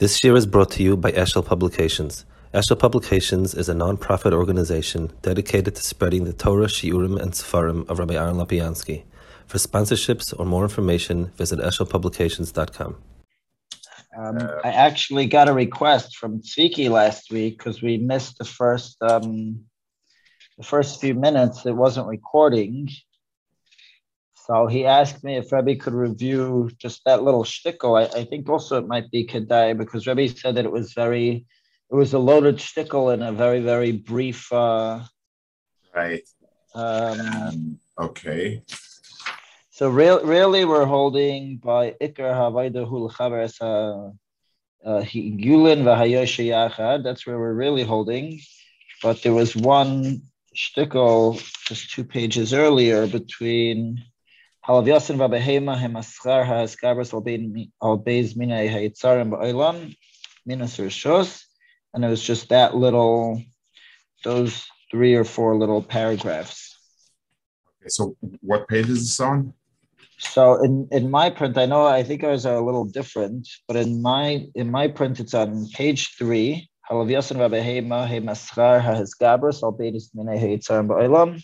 This year is brought to you by Eshel Publications. Eshel Publications is a non-profit organization dedicated to spreading the Torah, Shiurim, and Sefarim of Rabbi Aaron Lopiansky. For sponsorships or more information, visit eshelpublications.com. Um, I actually got a request from Tzviki last week because we missed the first um, the first few minutes. It wasn't recording, so he asked me if Rebbe could review just that little shtickle. I, I think also it might be Kedai because Rebbe said that it was very, it was a loaded shtickle in a very, very brief. Uh, right. Um, okay. So real, really, we're holding by Ikar Havayda Hul Chaveres Gulin Vahayoshi Yachad. That's where we're really holding. But there was one shtickle just two pages earlier between Halavyasin v'abehema hemaschar ha'eskabras al beis mina ha'yitzarim ba'olam minas rishos, and it was just that little, those three or four little paragraphs. Okay, so what page is this on? So in, in my print, I know I think ours are a little different, but in my in my print it's on page three. Halavyasin v'abehema hemaschar ha'eskabras al beis mina ha'yitzarim ba'olam.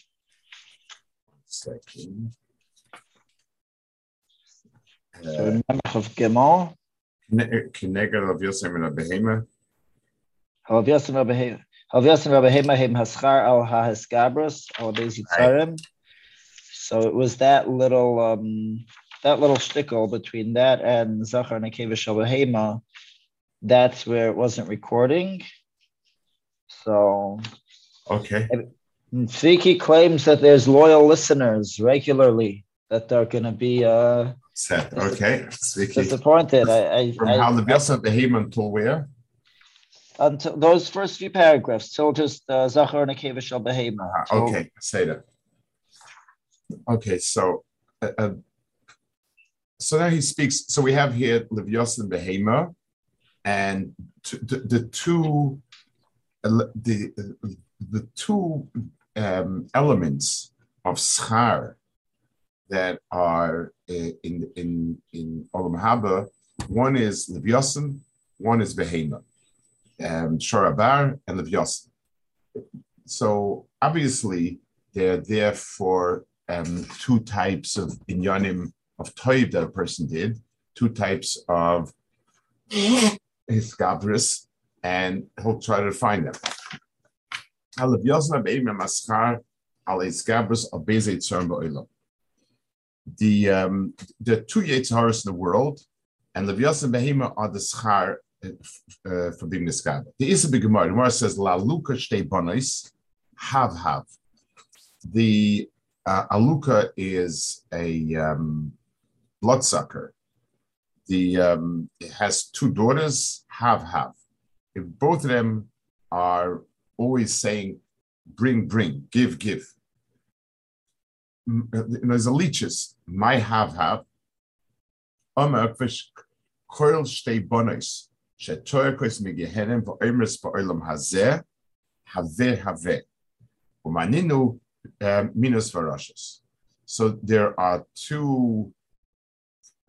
Second. So in of Gimel, Kineged of Yosem and Behema. Halavyasin v'abehema Halavyasin v'abehema hem haschar al ha'eskabras al beis. So it was that little um, that little shtickle between that and Zachar and Akeva Shalahema. That's where it wasn't recording. So Okay. Tzviki claims that there's loyal listeners regularly that they're going to be uh, Set. Okay. Disappointed. I, I, from I- how the Yosem Behema until where? until those first few paragraphs till just uh, Zachar and Akeva Shalahema. Uh, okay, say that. Okay, so uh, uh, so now he speaks. So we have here Levios and Behema, and t- the, the two the the two um, elements of schar that are uh, in in in Olam Haba. One is Leviosim, one is Behema, um, Shorabar and Leviosim. So obviously they're there for um, two types of inyanim of toiv that a person did, two types of his gabris, and he'll try to find them. Halav yosna maschar al gabris al bezei tzorn ba'olam. The um, the two yetzaharas in the world, and Levios and Behema are the schar uh, for being the skab. The Isa Gemara, Gemara says la luka shtei bonis have have. The uh, aluka is a um, bloodsucker. The um, it has two daughters. Have have. If both of them are always saying, "Bring, bring, give, give." you know, the leeches, my have have, Omer fish koil shtei bonos, she Torah kois migehenem v'oimris ba'olam hazeh, have haveh, umaninu minus varashas. So there are two,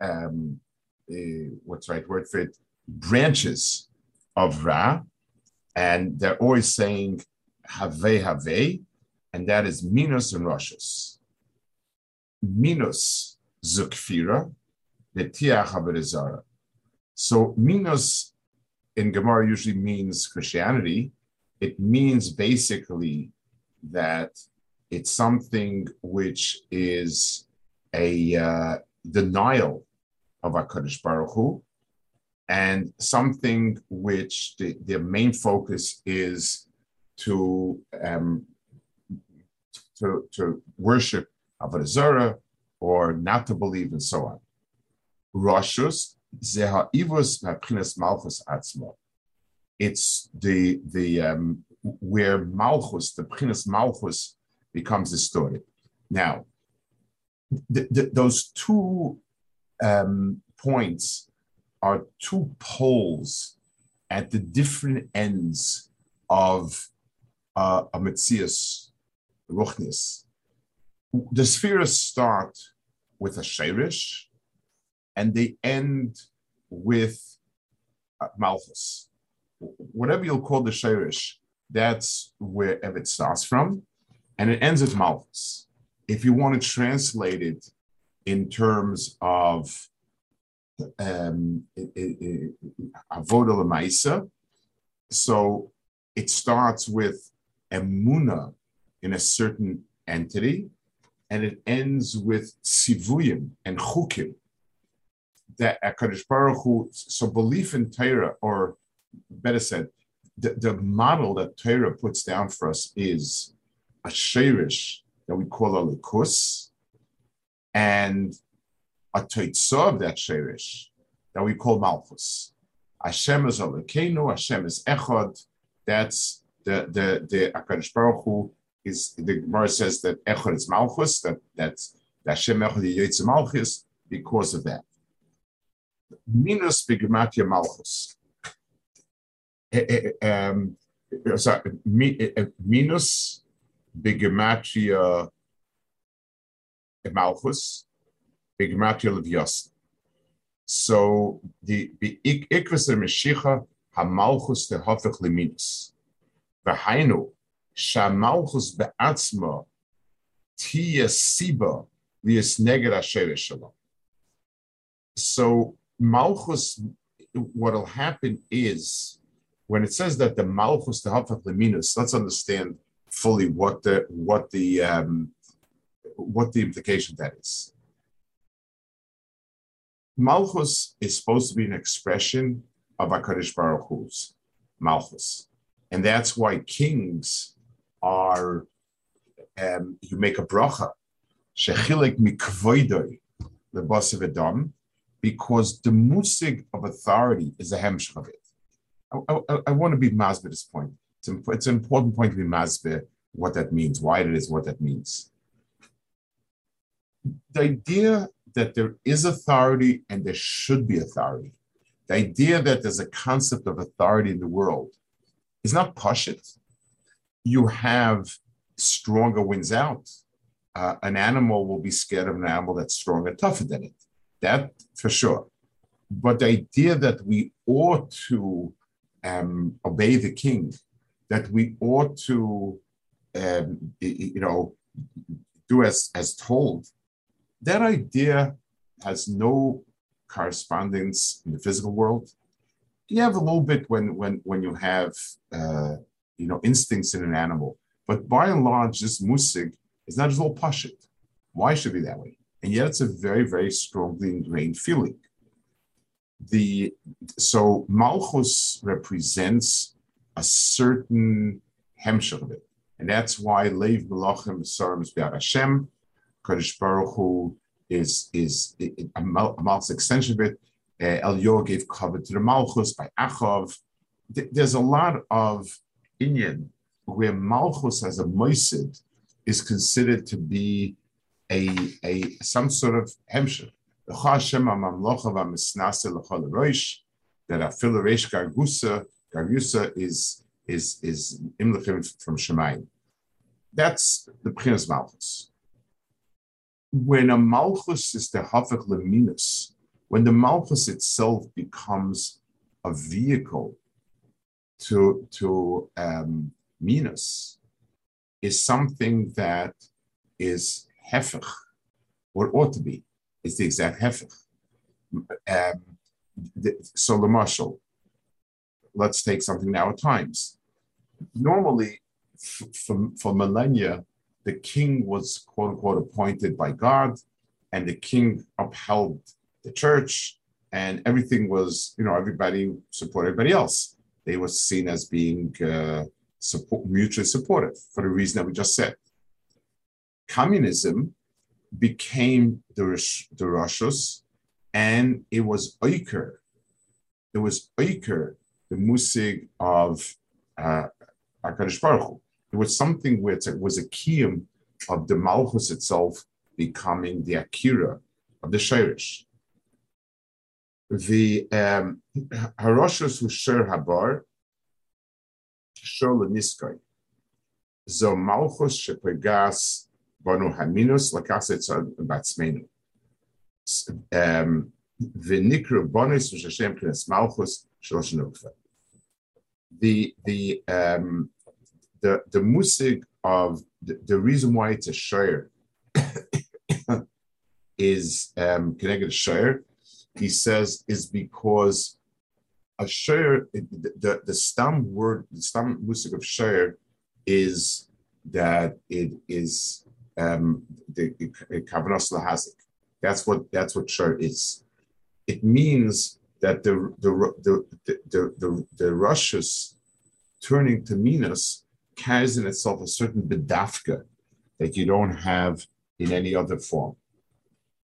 um, uh, what's the right word for it, branches of Ra, and they're always saying have have, and that is minus and rashas. Minus zukfira, netiach haberizara. So minus in Gemara usually means Christianity. It means basically that it's something which is a uh, denial of HaKadosh Baruch Hu, and something which the, the main focus is to um, to, to worship Avodah or not to believe and so on. Roshus zeha ivus v'apchinas malchus atzmo. It's the the um, where malchus, the pchinas malchus, becomes distorted. Now, th- th- those two um, points are two poles at the different ends of uh, a Metzias Ruchnis. The spheres start with a Sherish and they end with Malchus. Whatever you'll call the Shirish, that's where it starts from, and it ends at Malchus. If you want to translate it in terms of um, Avodah Lamaisa, so it starts with emuna in a certain entity, and it ends with sivuyim and chukim. That Hakadosh Baruch Hu, so belief in Torah, or better said, the, the model that Torah puts down for us is a shirish that we call a likus, and a toitzah of that shirish that we call malchus. Hashem is Elokeinu, Hashem is Echad. That's the the the Hakadosh Baruch Hu is the Gemara says that Echad is Malchus. That that's that Hashem Echad Yitz Malchus because of that. Minus bigmatia Malchus. Eh, eh, um, sorry, eh, minus bigmatia Malchus, bigmatia Levios. So the ikras Meshicha hamalchus tehafich liminus. V'hainu So malchus, what'll happen is when it says that the malchus tehafich liminus, let's understand fully what the what the um, what the implication that is. Malchus is supposed to be an expression of HaKadosh Baruch Hu's Malchus. And that's why kings are, um, you make a bracha, Shechilek mikvoidoi, lebasiv Adam, because the musig of authority is a hemshch of it. I, I, I, want to be masbeh this point. It's, it's, an important point to be masbeh what that means, why it is what that means. The idea that there is authority and there should be authority. The idea that there's a concept of authority in the world is not pashit. You have stronger wins out. Uh, an animal will be scared of an animal that's stronger tougher than it. That for sure. But the idea that we ought to um, obey the king, that we ought to, um, you know, do as, as told, that idea has no correspondence in the physical world. You have a little bit when when when you have uh, you know instincts in an animal, but by and large, this musig is not as all pashit. Why should it be that way? And yet, it's a very very strongly ingrained feeling. The so malchus represents a certain hemshach of it, and that's why leiv melachim sarim is Hashem Kodesh Baruch Hu is is a, Malchus extension of it. Uh, El Yor gave cover to the Malchus by Achav. There's a lot of Inyan where Malchus as a Moisid is considered to be a, a some sort of hemshah. That a reish gargusa gargusa is is is imlechim from Shemayim. That's the Prince Malchus when a malchus is the hafech leminus, when the malchus itself becomes a vehicle to to um, minus, is something that is hefech, or ought to be. It's the exact hefech. Um, the, so the marshal. Let's take something now at times. Normally, f- for, for millennia, the king was quote unquote appointed by God, and the king upheld the church, and everything was, you know, everybody supported everybody else. They were seen as being uh, support, mutually supportive for the reason that we just said. Communism became the, the Russians, and it was Uyker. It was Uyker, the musig of uh, HaKadosh Baruch Hu. It was something which was a kiyum of the Malchus itself becoming the Akira of the Shirish. The um, Haroshos Husher Habar, Shor Leniskai, Zo Malchus Shepegas Banu Haminus Lakaset Batsmenu. Um, V'nikru Bonus V'Shem Kines Malchus The the um, the the musig of the, the reason why it's a shire is um, connected to shire. He says is because a share the, the, stam word the stam musig of shire is that it is um, the kavanos lahazik. That's what that's what share is. It means that the the the the the, the, the Russia's turning to Minas carries in itself a certain bedafka that you don't have in any other form.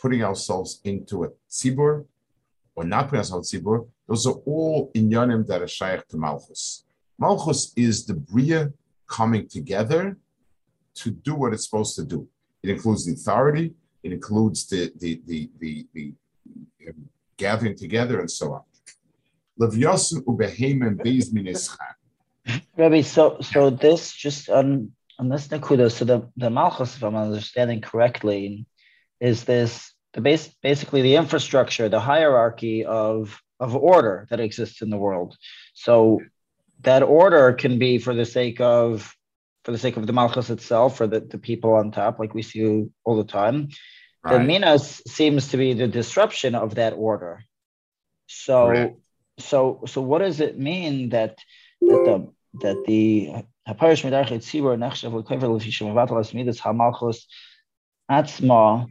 putting ourselves into a tzibur or not putting ourselves in tzibur, those are all inyanim that are shaykh to malchus. Malchus is the bria coming together to do what it's supposed to do. It includes the authority, it includes the the the the, the, the um, gathering together and so on. Rabbi, so so this just on on this nakuda, so the the malchus, if I'm understanding correctly, is this the base basically the infrastructure, the hierarchy of of order that exists in the world. So that order can be for the sake of for the sake of the malchus itself, for the, the people on top, like we see all the time. Right. The minas seems to be the disruption of that order. So Correct. so so what does it mean that that the that the Haparish Medarchet Tzibur Nechshav Lekover Lefishim Avatal Asmidas HaMalchus Atzma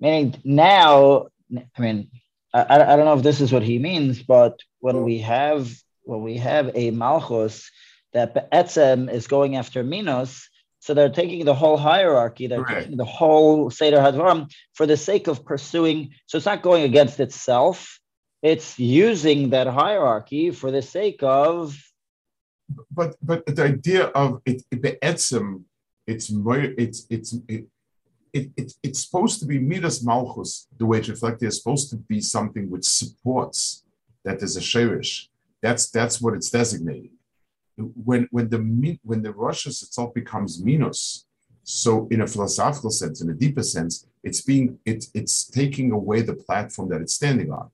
meaning now I mean I, I don't know if this is what he means, but when we have when we have a Malchus that Etzem is going after Minos, so they're taking the whole hierarchy, they're right. taking the whole Seder Hadvarim for the sake of pursuing. So it's not going against itself, it's using that hierarchy for the sake of. But but the idea of it, Etzem, it's more, it's it's it, it, it, it's supposed to be Midas Malchus, the way it's reflected, is supposed to be something which supports that there's a Sherish. That's that's what it's designating when when the when the Roshus itself becomes minus, so in a philosophical sense, in a deeper sense, it's being it's it's taking away the platform that it's standing on.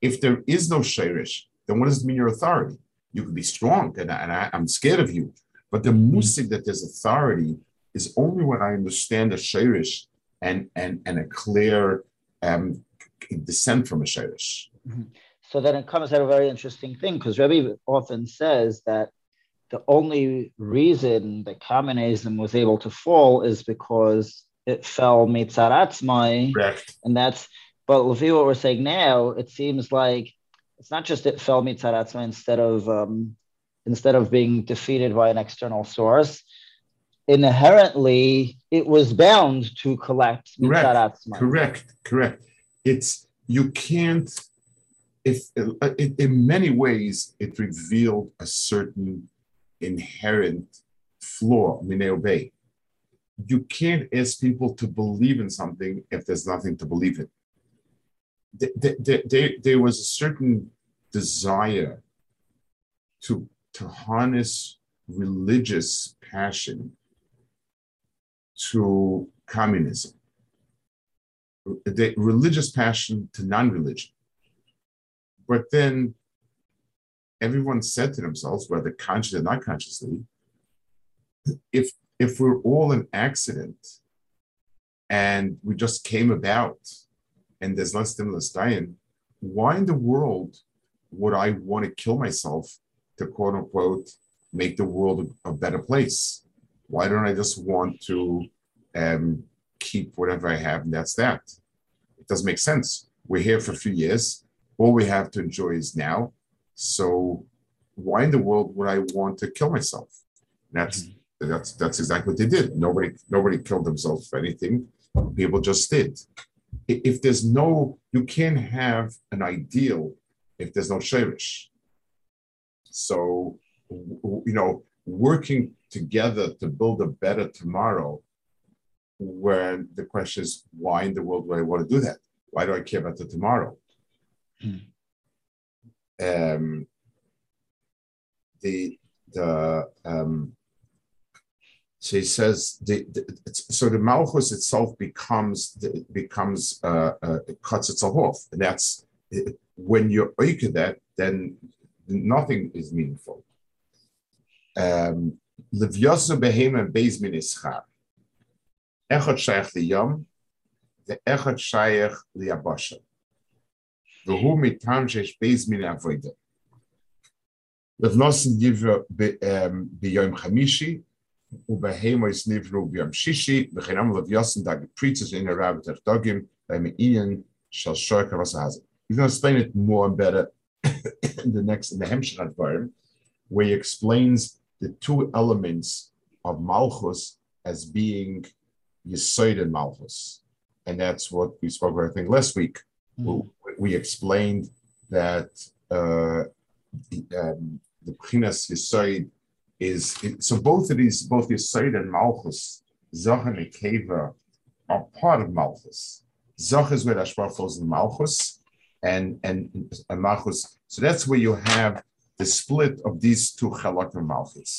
If there is no shirish, then what does it mean your authority? You could be strong, and, I, and I, am scared of you. But the mm-hmm. musik that there's authority is only when I understand a shirish and and and a clear um, descent from a shirish. Mm-hmm. So then it comes out a very interesting thing because Rebbe often says that the only reason that communism was able to fall is because it fell mitzaratzmai, and that's. But with what we're saying now, it seems like it's not just it fell mitzaratzmai instead of um, instead of being defeated by an external source. Inherently, it was bound to collapse. mitzaratzmai. Correct, correct. It's you can't. If uh, in many ways it revealed a certain inherent flaw, Mineo Bay. You can't ask people to believe in something if there's nothing to believe in. There, there, There, there was a certain desire to, to harness religious passion to communism, the religious passion to non religion. But then everyone said to themselves, whether consciously or not consciously, if if we're all an accident and we just came about and there's less stimulus dying, why in the world would I want to kill myself to quote unquote make the world a, better place? Why don't I just want to um, keep whatever I have and that's that? It doesn't make sense. We're here for a few years. All we have to enjoy is now so why in the world would I want to kill myself? that's mm-hmm. that's that's exactly what they did. Nobody nobody killed themselves for anything. People just did. If there's no, you can't have an ideal if there's no sherish. So, you know, working together to build a better tomorrow, when the question is, why in the world do I want to do that? Why do I care about the tomorrow? Mm. Um, the the um, so he says the, the so the malchus itself becomes becomes uh, uh, it cuts itself off, and that's when you oike that, then nothing is meaningful. Um, the Levyosu behema beis min ischar. Echot shayach liyom, the echot shayach liyabosha. Vehu mitam sheish beis min the Levnosin nivra biyom um, chamishi, ubehemois nivru biyom shishi, v'chinam levyosin dag pritzes in a rabbit of dogim, b'me'iyan shal shoyach avasahazim. He's going to explain it more and better in the next, in the Hemshech barim, where he explains the two elements of Malchus as being Yisoid and Malchus. And that's what we spoke about, I think, last week. Mm-hmm. We explained that uh, the, um, the Prinas Yisoid is so both of these, both Yisoid and Malchus, Zoch and Keva, are part of Malchus. Zoch is where Ashbar falls in Malchus, and and, and Malchus. So that's where you have the split of these two Chalak and Malchus.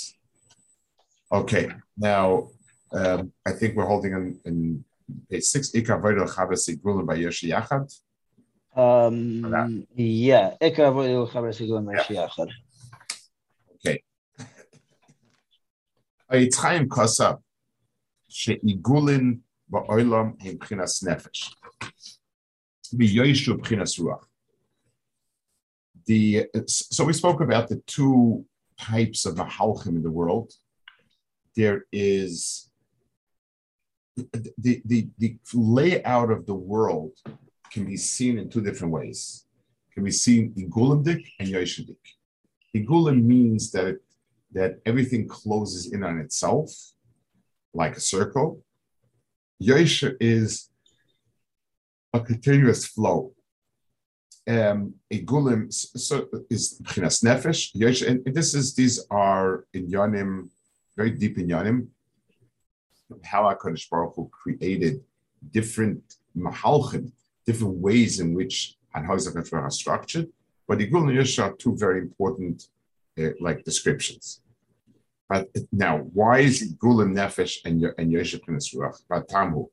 Okay, now um, I think we're holding in, in page six. Ikar Voidel Chabes Sigulin by Yoshi Yachad. Um, yeah, Ikar Voidel Chabes Sigulin by Yoshi Yachad. Okay. Yitzchayim Kosa she'igulin ba'olam im chinas nefesh. The so we spoke about the two types of mahalchim in the world. There is the, the, the layout of the world can be seen in two different ways. Can be seen in igulimdik and yoshadik. Igulim means that it, that everything closes in on itself, like a circle. Yosha is a continuous flow. Um, a gulim so is chinas nefesh. And this is these are in Yanim, very deep in Yanim, how Hakadosh Baruch Hu created different mahalchim, different ways in which Hanhazak are structured. But the Gulim and are two very important uh, like descriptions. But now, why is Gulim Nefesh and and Yosha Chinas Ruach? But Tamu,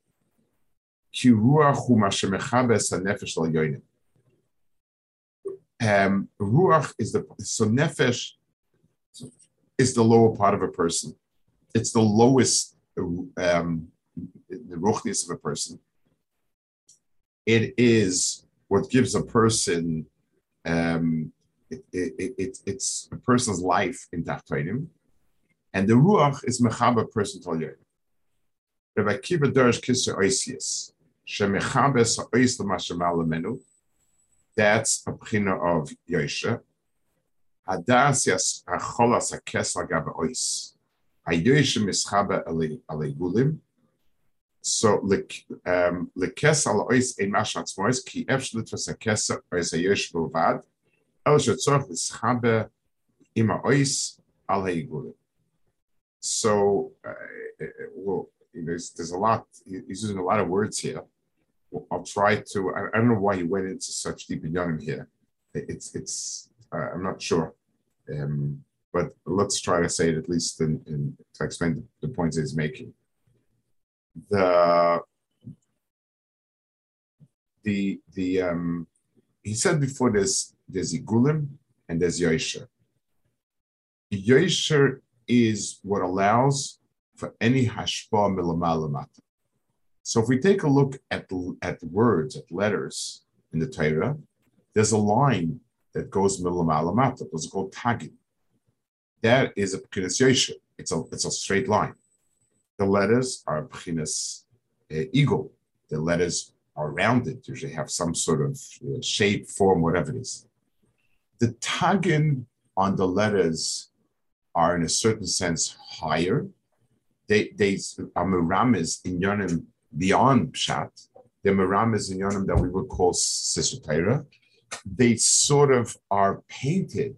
ki ruach hu mashemechabes hanefesh al yoinim. Um, ruach is the so nefesh is the lower part of a person. It's the lowest um, the ruchnis of a person. It is what gives a person um, it, it, it, it's a person's life in Tachtoinim. And the Ruach is Mechaba person Tol Yoim. Rabbi Kiva Derish Kisser Oisius. Shemechabes ha'ois l'mashamal lemenu. That's a pchina of Yosha. Hadas yas acholas hakes lagav ois. Hayoisha mischabe alei gulim. So lekes al ois ein mashat smois ki efsh litras hakes ois hayosh b'uvad. El shetzorch mischabe ima ois al gulim. So, uh, well, there's, there's a lot, he's using a lot of words here. I'll try to. I, I, don't know why he went into such deep in here. It's it's. Uh, I'm not sure, um, but let's try to say it at least in, in to explain the, the points he's making. The the the um, he said before there's there's Igulim and there's Yosher. Yosher is what allows for any hashpa milamalamata. So if we take a look at at words, at letters in the Torah, there's a line that goes milamata. It's called tagin. That is a pchinas It's a it's a straight line. The letters are pchinas uh, eagle. The letters are rounded. Usually have some sort of uh, shape, form, whatever it is. The tagin on the letters are in a certain sense higher. They they are miramis in yonim beyond Pshat, the Maramas and that we would call Sisotera, they sort of are painted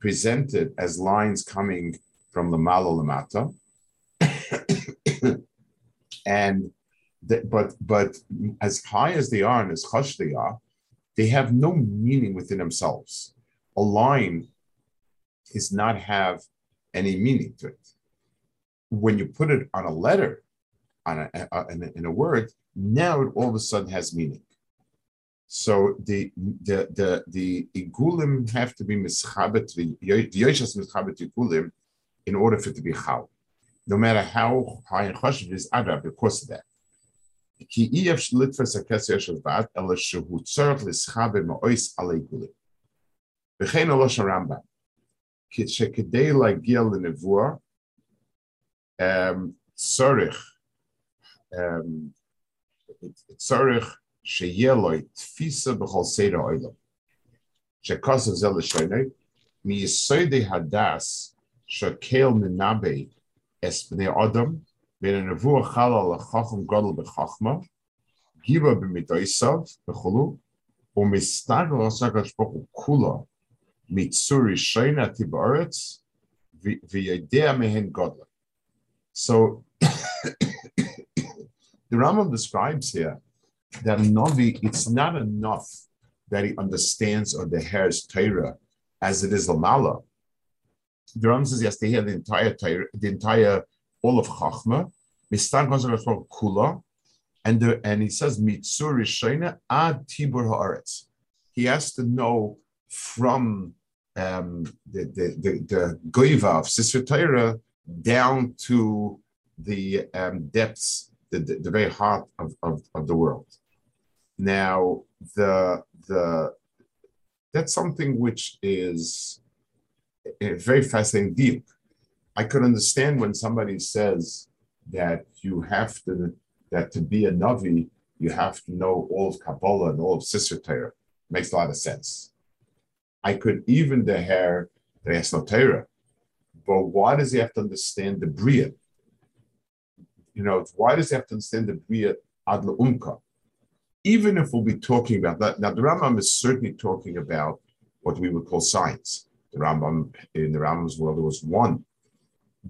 presented as lines coming from the Malo Lamata. and the, but but as high as they are and as hush they are, they have no meaning within themselves. A line does not have any meaning to it. When you put it on a letter, on a, a, in, a in a word, now it all of a sudden has meaning. So the the the the igulim have to be mischabet the yoshas mischabet igulim in order for it to be chal. No matter how high and chashiv is adab because of that. כי אי אפשר לתפס הכסר של בת, אלא שהוא צריך לסחבר מאויס על העיגולים. וכן הלוש הרמב"ם, שכדי להגיע לנבואה, צריך, צריך שיהיה לו תפיסה בכל סדר העולם. שכוסף זה לשונה, מיסודי הדס שקל מנבא אס בני אדם, בין הנבואה חלה על החכם גודל בחכמה, גיבה במידויסיו וכולו, ומסתגל עשה הקדוש ברוך הוא כולו מצור ראשון עתי בארץ, וידע מהן גודלה. So the Rambam describes here that a Navi, it's not enough that he understands or the hair's Torah as it is Lamala. The Rambam says, yes, they hear the entire Torah, the entire all of Chachma, Kula, and the, and he says Mitzur ad Tibur Haaretz. He has to know from um, the the the, the Goiva of Sisra Torah down to the um, depths, the, the, the, very heart of, of, of the world. Now, the the that's something which is a very fascinating deal. I could understand when somebody says that you have to that to be a navi you have to know all of Kabbalah and all of Sisra Makes a lot of sense. I could even the hair the no Torah, but why does he have to understand the Bria? You know, why does he have to understand the Bria Adla Umka? Even if we'll be talking about that, now the Rambam is certainly talking about what we would call science. The Rambam in the Rambam's world there was one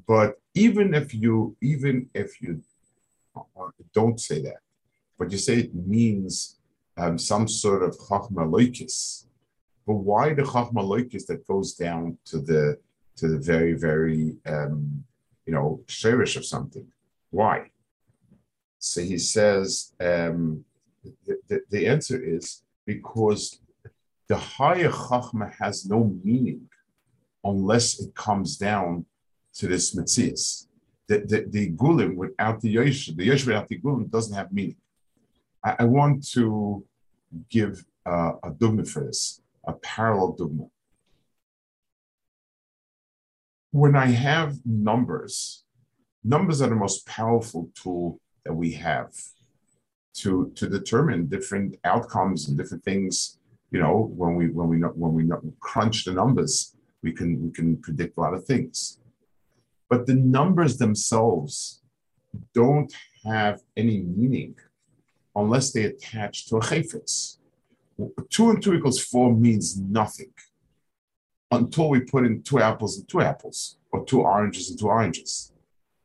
but even if you even if you don't say that, but you say it means um, some sort of chachma loikis, but why the chachma loikis that goes down to the to the very very um, you know sherish of something? Why? So he says um, the, the, the answer is because the higher chachma has no meaning unless it comes down to this Metzias. The, the, the Gulim without the Yosh, the Yosh without the Gulim doesn't have meaning. I, I want to give uh, a dogma for this, a parallel dogma. When I have numbers, numbers are the most powerful tool that we have to, to determine different outcomes and different things. You know, when we when we when we crunch the numbers, we can we can predict a lot of things. But the numbers themselves don't have any meaning unless they attach to a chayfetz. Two and two equals four means nothing until we put in two apples and two apples, or two oranges and two oranges.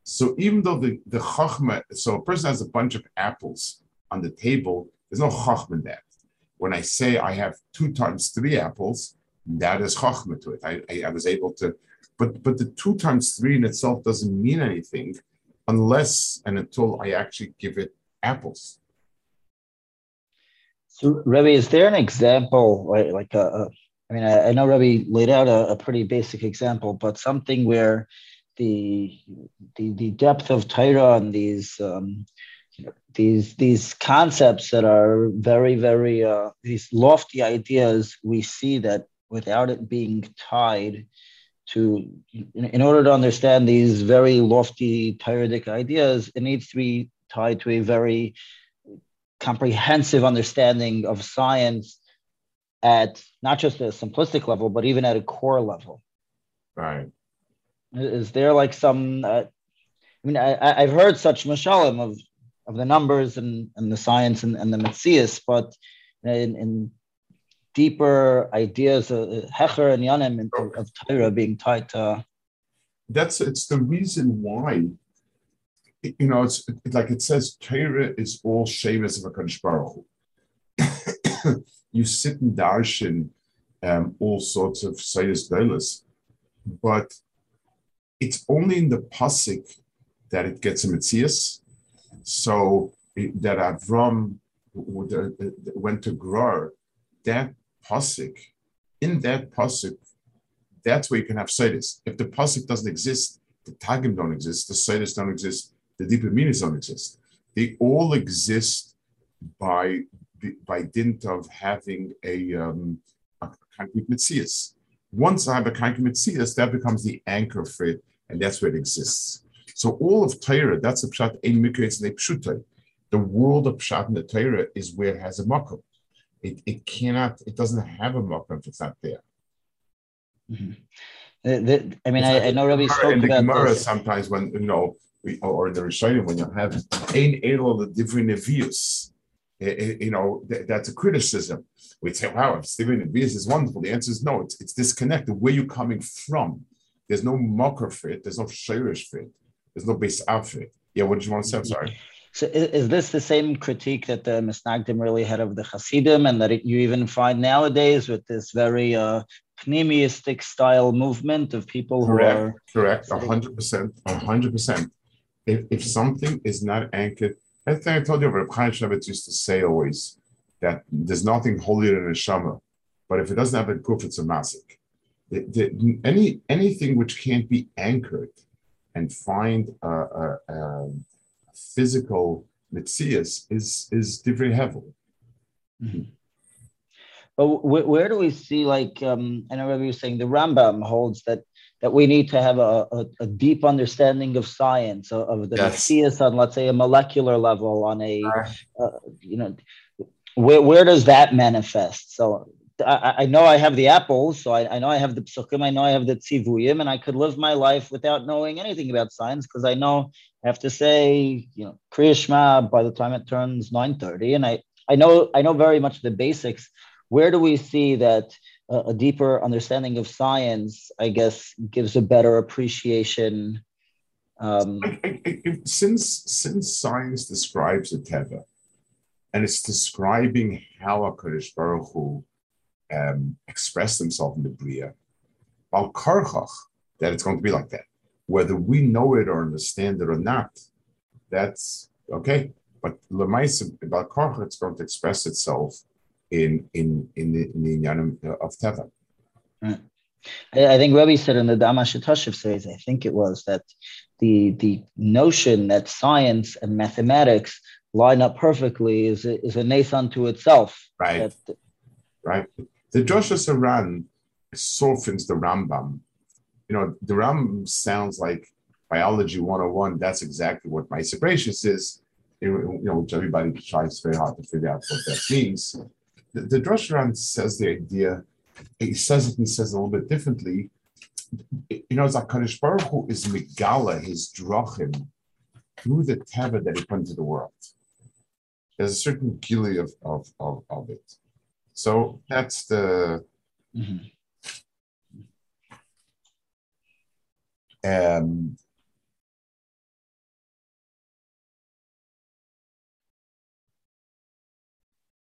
So even though the, the chachma, so a person has a bunch of apples on the table, there's no chachma in that. When I say I have two times three apples, that is chachma to it. I, I, I was able to but but the two times three in itself doesn't mean anything unless and until I actually give it apples. So, Rebbe, is there an example, right, like a, a I mean, I, I know Rebbe laid out a, a, pretty basic example, but something where the the, the depth of Torah and these um, these these concepts that are very very uh, these lofty ideas, we see that without it being tied to in order to understand these very lofty Talmudic ideas, it needs to be tied to a very comprehensive understanding of science at not just a simplistic level, but even at a core level. Right. Is there like some? Uh, I mean, I, I've heard such mashalim of of the numbers and, and the science and, and the Metzias, but in, in deeper ideas of Hecher and Yanim of, of Torah being tied to. That's it's the reason why. You know, it's, like it says, Torah is all Shevis of a Baruch Hu. You sit and darshan um, all sorts of Sayas Dolas, but it's only in the pasuk that it gets a mitzias. So it, that Avram went to Grar, that pasuk, in that pasuk, that's where you can have Sidis. If the pasuk doesn't exist, the Tagim don't exist, the Sidis don't exist, the deeper meanings don't exist. They all exist by by dint of having a, um, a concrete mitzias. Once I have a concrete mitzias, that becomes the anchor for it, and that's where it exists. So all of Torah, that's a pshat ein pshutai. The world of pshat in the Torah is where it has a makom. It, it cannot, it doesn't have a makom if it's not there. Mm-hmm. The, the, I mean, I, I, know Rabbi spoke in the about Gemara this. sometimes when you know, we, or in the Rishonim when you have ein elo the different nevius, you know, that's a criticism. We'd say, wow, if Stephen Nevius is wonderful. The answer is no. It's it's disconnected. Where you coming from? There's no mocker fit. There's no shirish fit. There's no base outfit. Yeah, what did you want to say? I'm sorry. So is this the same critique that the Misnagdim really had of the Hasidim and that it, you even find nowadays with this very uh, pneumistic style movement of people correct, who are... Correct, correct, 100%, 100%. If, if something is not anchored, I think I told you, Reb Chaim Shemitz used to say always that there's nothing holier than a shama, but if it doesn't have a proof, it's a masik. Any, anything which can't be anchored and find a, a, a physical mitzias is is different heavy. Mm-hmm. But where, where, do we see like um, I know you were saying the Rambam holds that that we need to have a, a, a deep understanding of science of, of the yes. mitzias on let's say a molecular level on a uh, you know where, where does that manifest? So I, I, know I have the apples, so I, I, know I have the psukim, I know I have the tzivuyim, and I could live my life without knowing anything about science because I know I have to say, you know, Kriya by the time it turns 9:30, and I I know I know very much the basics. Where do we see that uh, a deeper understanding of science, I guess, gives a better appreciation? Um, since since science describes a teva, and it's describing how a Kodesh Baruch Hu um, express themselves in the Bria. Al Karchach, that it's going to be like that. Whether we know it or understand it or not, that's okay. But Lemaisa, about Karchach, it's going to express itself in in in the, in the Yanim of Teva. Right. I think Rabbi said in the Damashatashiv series, I think it was that the the notion that science and mathematics line up perfectly is a, is a nathan to itself. Right. That, right. The Joshua Saran softens the Rambam. You know, the Rambam sounds like biology 101. That's exactly what my separation is. You know, which everybody tries very hard to figure out what that means. The, the says the idea, he says it and says it a little bit differently. You know, Zakarish Baruch Hu is Megala, his drachim, through the teva that he put into the world. There's a certain gili of, of, of, of it. So that's the mm-hmm. um,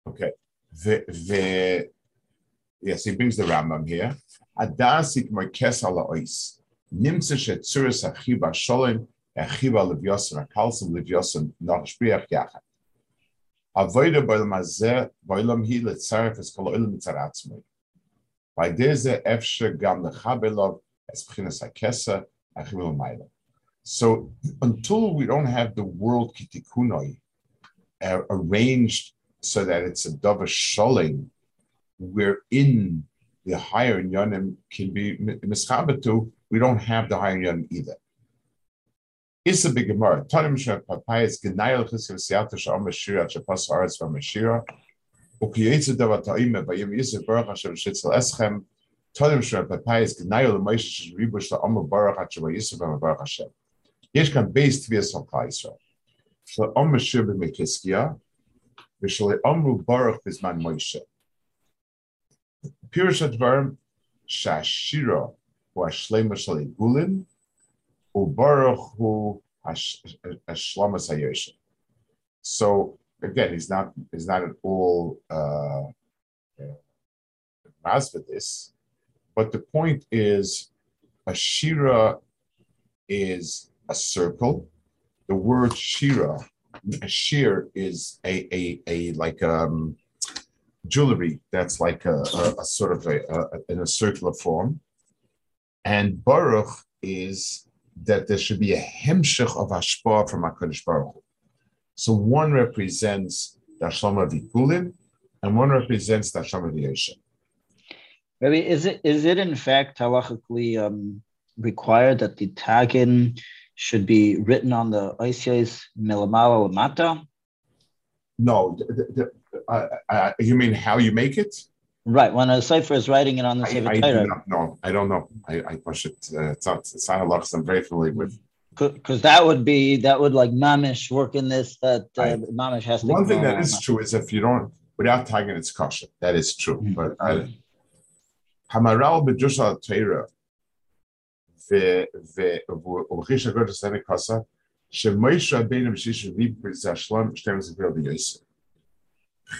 okay. The, the, yes, he brings the Rambam here. Adasik Marques ala ois. Nimtze shetzuris achiba sholem achiba akalsim yachat. Avoida boilam hazeh boilam hi letzaref es kol oilam mitzaratzmoi. By deze efshe gam lechabelov es b'chinas hakesa achimil mayla. So until we don't have the world kitikunoi uh, arranged so that it's a dava sholing, wherein the higher yonim can be mischabetu, we don't have the higher yonim either is a big Gemara. Tanim Shah Papayas Genayel Chisav Siyata Shah Mashira Chapas Aretz Va Mashira Ukiyetze Dava Ta'ime Bayim Yisuf Baruch Hashem Shitzel Eschem Tanim Shah Papayas Genayel Moshe Shribush La Omer Baruch Hashem Yisuf Va Baruch Hashem יש כאן בייס תביאס על כלל ישראל. של עומר שיר במקסקיה, ושל עומרו ברוך בזמן מוישה. Pirush Advarim Shashira hu Hashlema Shal Igulin so again, he's not he's not at all uh, this, but the point is, a shira is a circle. The word shira, a shear is a a, a like um jewelry that's like a, a, a sort of a, a, in a circular form, and baruch is that there should be a hemshech of hashpah from Hakadosh Baruch. So one represents the Hashlama Vikulim, and one represents the Hashlama V'yoshem. Maybe is it is it in fact halachically um, required that the tagin should be written on the Oisios Milamala Lamata? No, the, the, uh, uh, you mean how you make it? Right. When a cipher is writing it on the Sefer I, I do not know. I don't know. I, I push it. Uh, it's not. It's not a lot. I'm very familiar with because that would be that would like mamish work in this that uh, I, mamish has to. One thing that is true is if you don't without tagin it's kosher. That is true. Mm-hmm. But I, Hamaral b'dusha Torah ve ve u'chish agod sene kasa shemoish rabbeinu b'shish rib b'zashlam shtem zevil b'yosef.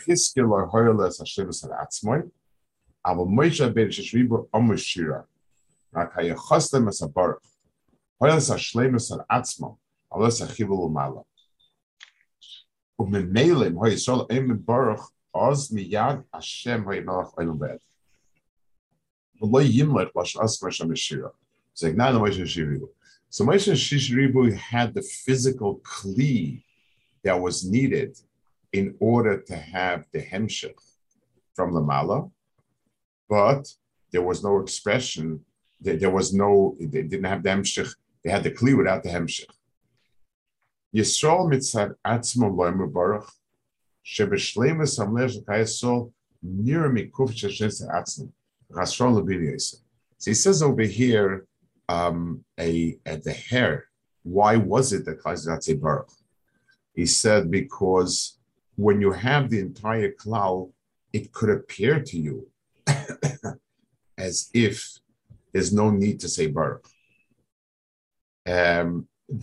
Chizke lo hoyles Hashem sar atzmoy, aber Moshe rabbeinu shish rib amush shira. Rak hayachostem as a baruch. Hoyles Hashlemus al Atzmo, Alos Achivul Umala. Umemelim, Hoy Yisrael Eim Baruch, Oz Miyad Hashem Hoy Melech Oilam Bed. V'lo Yimlet Lash As Moshe Meshira. So Ignan Moshe Shiribu. So Moshe Shishribu had the physical kli that was needed in order to have the hemshech from the mala, but there was no expression. There, was no. They didn't have the hemshech they had the kli without the hemshech. Yisrael mitzad atzmo loimu baruch shebeshleimus hamlech kayasol near mikuf sheshes atzmo chasron lebiniyos. So he says over here, um, a at the hair. Why was it that Klal not say baruch? He said because when you have the entire klal, it could appear to you as if there's no need to say baruch. Um, so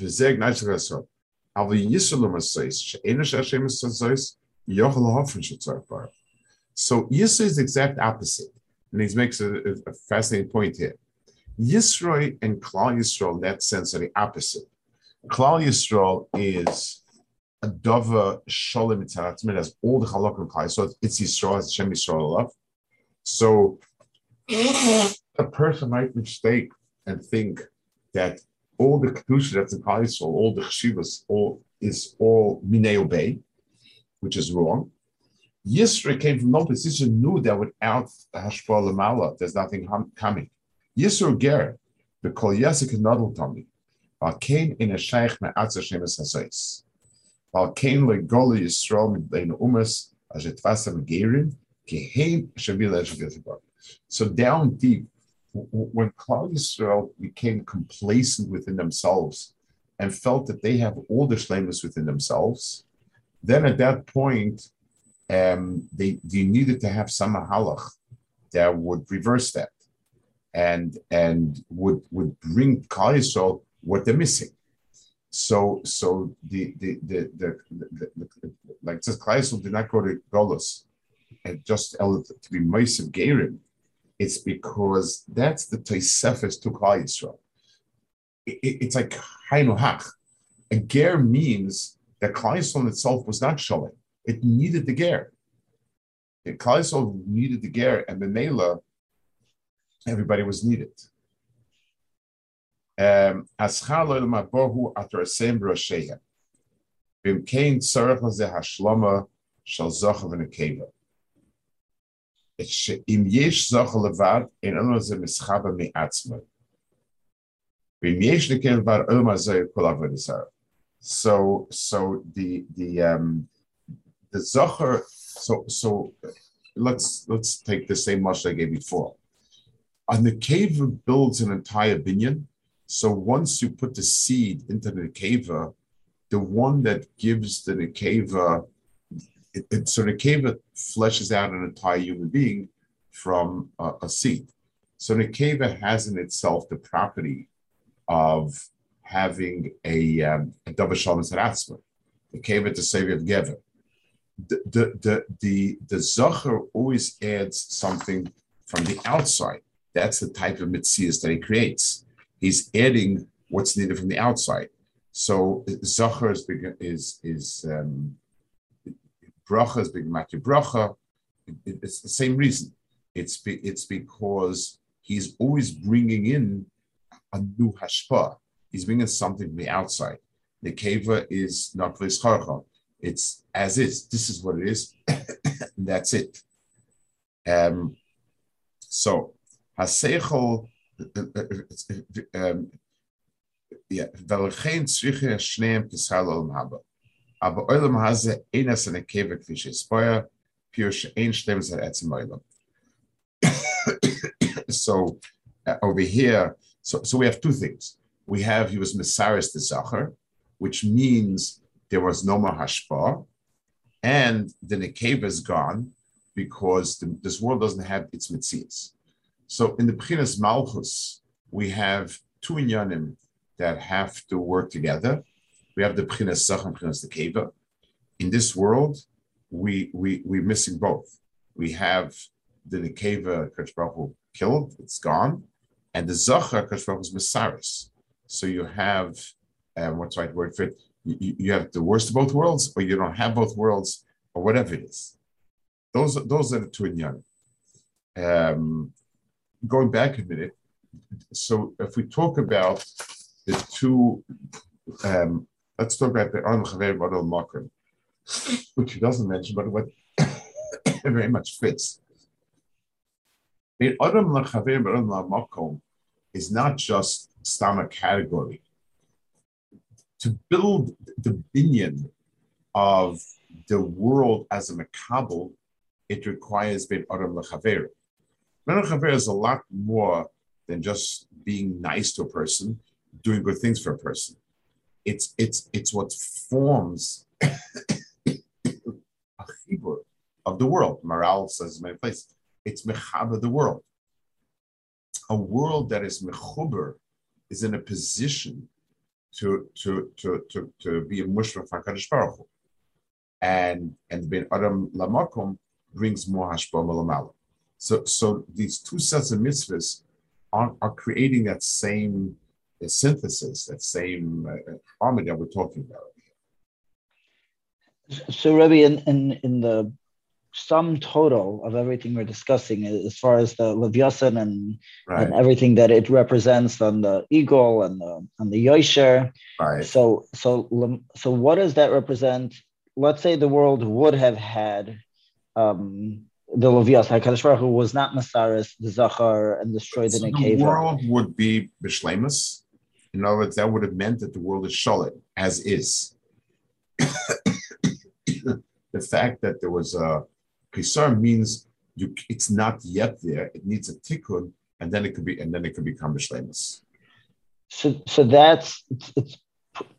Yisrael is the exact opposite. And he makes a, a, fascinating point here. Yisro and Klal Yisrael, in that sense, are the opposite. Klal Yisrael is a dova shalom has all the halakha of Klal So It's Yisrael, it's Shem Yisrael love. So a person might mistake and think that all the kedusha that's in Klal all the chshivas, all is all mineo bay, which is wrong. Yisro came from no position, knew that without hashpah lamala, there's nothing coming. Yisro ger, the kol yasik nadal tami, came in a shaykh me'atza shemes hasais. Valkain le goli Yisrael midlein umas ajetvasa gerin, keheim shavila So down deep, when Klal Yisrael became complacent within themselves and felt that they have all the shlemus within themselves, then at that point, um, they, they needed to have some halach that would reverse that and and would would bring Klal Yisrael what they're missing. So so the the the, the, the, the like says Klal Yisrael did not go to Golos and just to be Meisim Gerim it's because that's the Tosefes to Klal Yisrael. It, it, it's like Hainu Hach. A ger means that Klal Yisrael itself was not showing. It needed the ger. Klal Yisrael needed the ger, and the Mela, everybody was needed. Um. B'imkein tzarech lazeh hashlama shal zochav שאם יש זוכר לבד, אין לנו איזה מסחבה מעצמו. ואם יש לקרב בר כל עבוד So, so the, the, um, the Zachar, so, so let's, let's take the same mashal I gave before. And the cave builds an entire binion. So once you put the seed into the cave, the one that gives the Nekeva it, it, so the cave fleshes out an entire human being from a, a seed. So Nekeva has in itself the property of having a um, a double shalom saratzma, Nekeva to save of Gever. The the the the, the Zachar always adds something from the outside. That's the type of mitzias that he creates. He's adding what's needed from the outside. So Zachar is is is um, bracha is big mati bracha. It's the same reason. It's be, it's because he's always bringing in a new hashpa. He's bringing something from the outside. The keva is not v'ischarcha. It's as is. This is what it is. that's it. Um, so haseichel. Um, yeah, ולכן צריכה שניהם כשר לעולם הבא. aber Eulam hase eines eine Keve klische Spoyer, Piush ein Stem sein Etzem Eulam. So uh, over here, so, so we have two things. We have he was Messias the Zacher, which means there was no more and the nekeva is gone because the, this world doesn't have its mitzvahs. So in the prinus Malchus, we have two inyanim that have to work together. We have the Bchinas Zach and Bchinas Nekeva. In this world, we we we're missing both. We have the Nekeva Kachbahu killed, it's gone, and the Zachar Kachbahu is Messias. So you have um, what's the right word for it? You, you have the worst of both worlds, or you don't have both worlds, or whatever it is. Those, those are the two in Um, going back a minute, so if we talk about the two, um, let's talk about the Arn Chaver Badal Makrim, which he doesn't mention, but what very much fits. The Adam Lachaver Badal Makom is not just stomach category. To build the binyan of the world as a makabel, it requires ben Adam Lachaver. Ben is a lot more than just being nice to a person doing good things for a person. It's it's it's what forms of the world. Maharal says in many places, it's mechaber the world. A world that is mechuber is in a position to to to to, to be a mushra Hakadosh Baruch Hu. and and ben adam lamakom brings more malamala. So so these two sets of mitzvahs are, are creating that same the synthesis, that same uh, harmony that we're talking about. So, Rabbi, in, in, in the sum total of everything we're discussing, as far as the Levyasan and, right. and everything that it represents on the eagle and the on the Yosher. Right. So, so, so, what does that represent? Let's say the world would have had um, the Levias, Hakadosh Baruch Hu was not Masaris, the Zachar, and destroyed so the Nekeva. The world would be Bishlemus, in other words, that would have meant that the world is shalit, as is. the fact that there was a kisar means you, it's not yet there. It needs a tikkun, and then it could be, and then it could become bishlemus. So, so that's it's, it's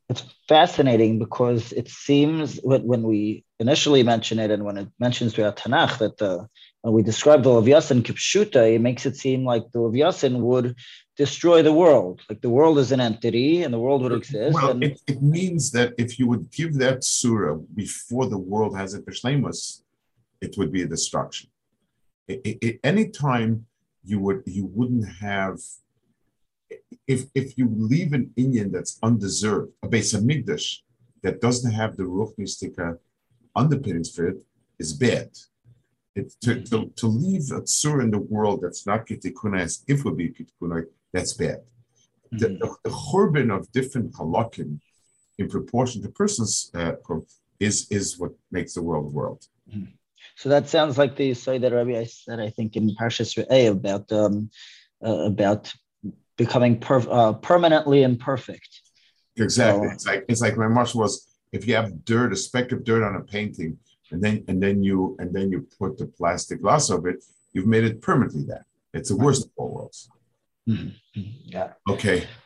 it's fascinating because it seems when we initially mention it and when it mentions throughout Tanakh that the, when we describe the Leviathan Kipshuta, it makes it seem like the Leviathan would destroy the world. Like the world is an entity and the world would exist. Well, and... it, it means that if you would give that surah before the world has a Bishlemus, it would be a destruction. It, it, it, anytime you would you wouldn't have if if you leave an Indian that's undeserved, a base of Migdash that doesn't have the Ruch Mystica underpinnings for it is bad. It, to, to, to leave a tsur in the world that's not kitikuna as if would be kitikuna, that's bad. Mm-hmm. The, the, the churban of different halakim in proportion to person's uh, is is what makes the world world. Mm-hmm. So that sounds like the say that Rabbi I said I think in Parshas A about um, uh, about becoming per- uh, permanently imperfect. Exactly. So, it's like it's like my marshal was if you have dirt, a speck of dirt on a painting, and then and then you and then you put the plastic glass of it, you've made it permanently that. It's the worst of all worlds. Mm-hmm. Yeah. Okay.